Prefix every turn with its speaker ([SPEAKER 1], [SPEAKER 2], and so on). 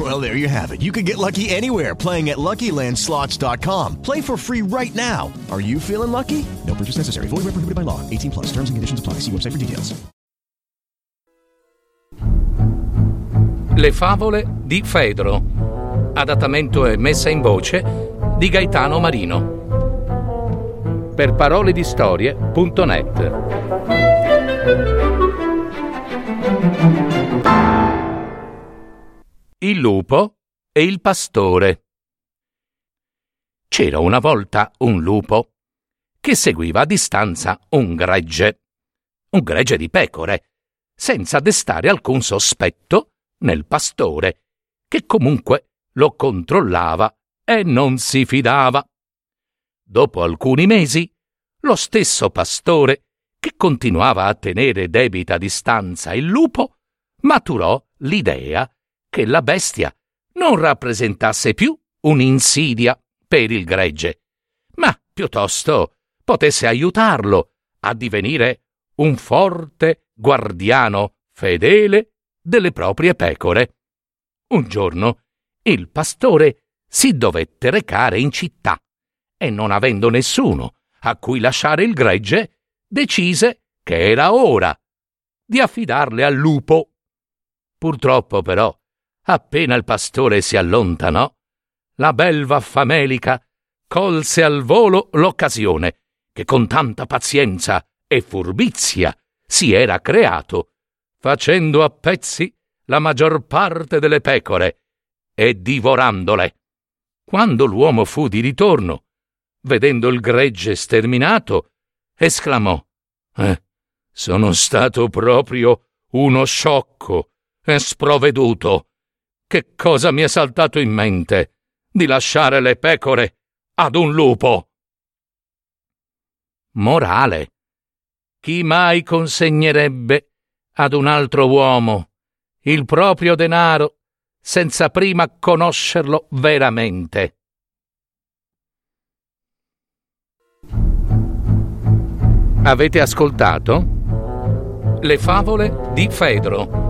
[SPEAKER 1] Well, there you have it. You can get lucky anywhere playing at LuckyLandSlots.com. Play for free right now. Are you feeling lucky? No purchase necessary. Void where prohibited by law. 18 plus. Terms and conditions apply. See website for details.
[SPEAKER 2] Le favole di Fedro. Adattamento e messa in voce di Gaetano Marino. Per parole di Il lupo e il pastore. C'era una volta un lupo che seguiva a distanza un gregge, un gregge di pecore, senza destare alcun sospetto nel pastore, che comunque lo controllava e non si fidava. Dopo alcuni mesi, lo stesso pastore, che continuava a tenere debita distanza il lupo, maturò l'idea che la bestia non rappresentasse più un'insidia per il gregge, ma piuttosto potesse aiutarlo a divenire un forte guardiano fedele delle proprie pecore. Un giorno il pastore si dovette recare in città e non avendo nessuno a cui lasciare il gregge, decise che era ora di affidarle al lupo. Purtroppo però, appena il pastore si allontanò, la belva famelica colse al volo l'occasione che con tanta pazienza e furbizia si era creato, facendo a pezzi la maggior parte delle pecore e divorandole. Quando l'uomo fu di ritorno, vedendo il gregge sterminato, esclamò eh, Sono stato proprio uno sciocco e sprovveduto. Che cosa mi è saltato in mente di lasciare le pecore ad un lupo? Morale. Chi mai consegnerebbe ad un altro uomo il proprio denaro senza prima conoscerlo veramente. Avete ascoltato? Le favole di Fedro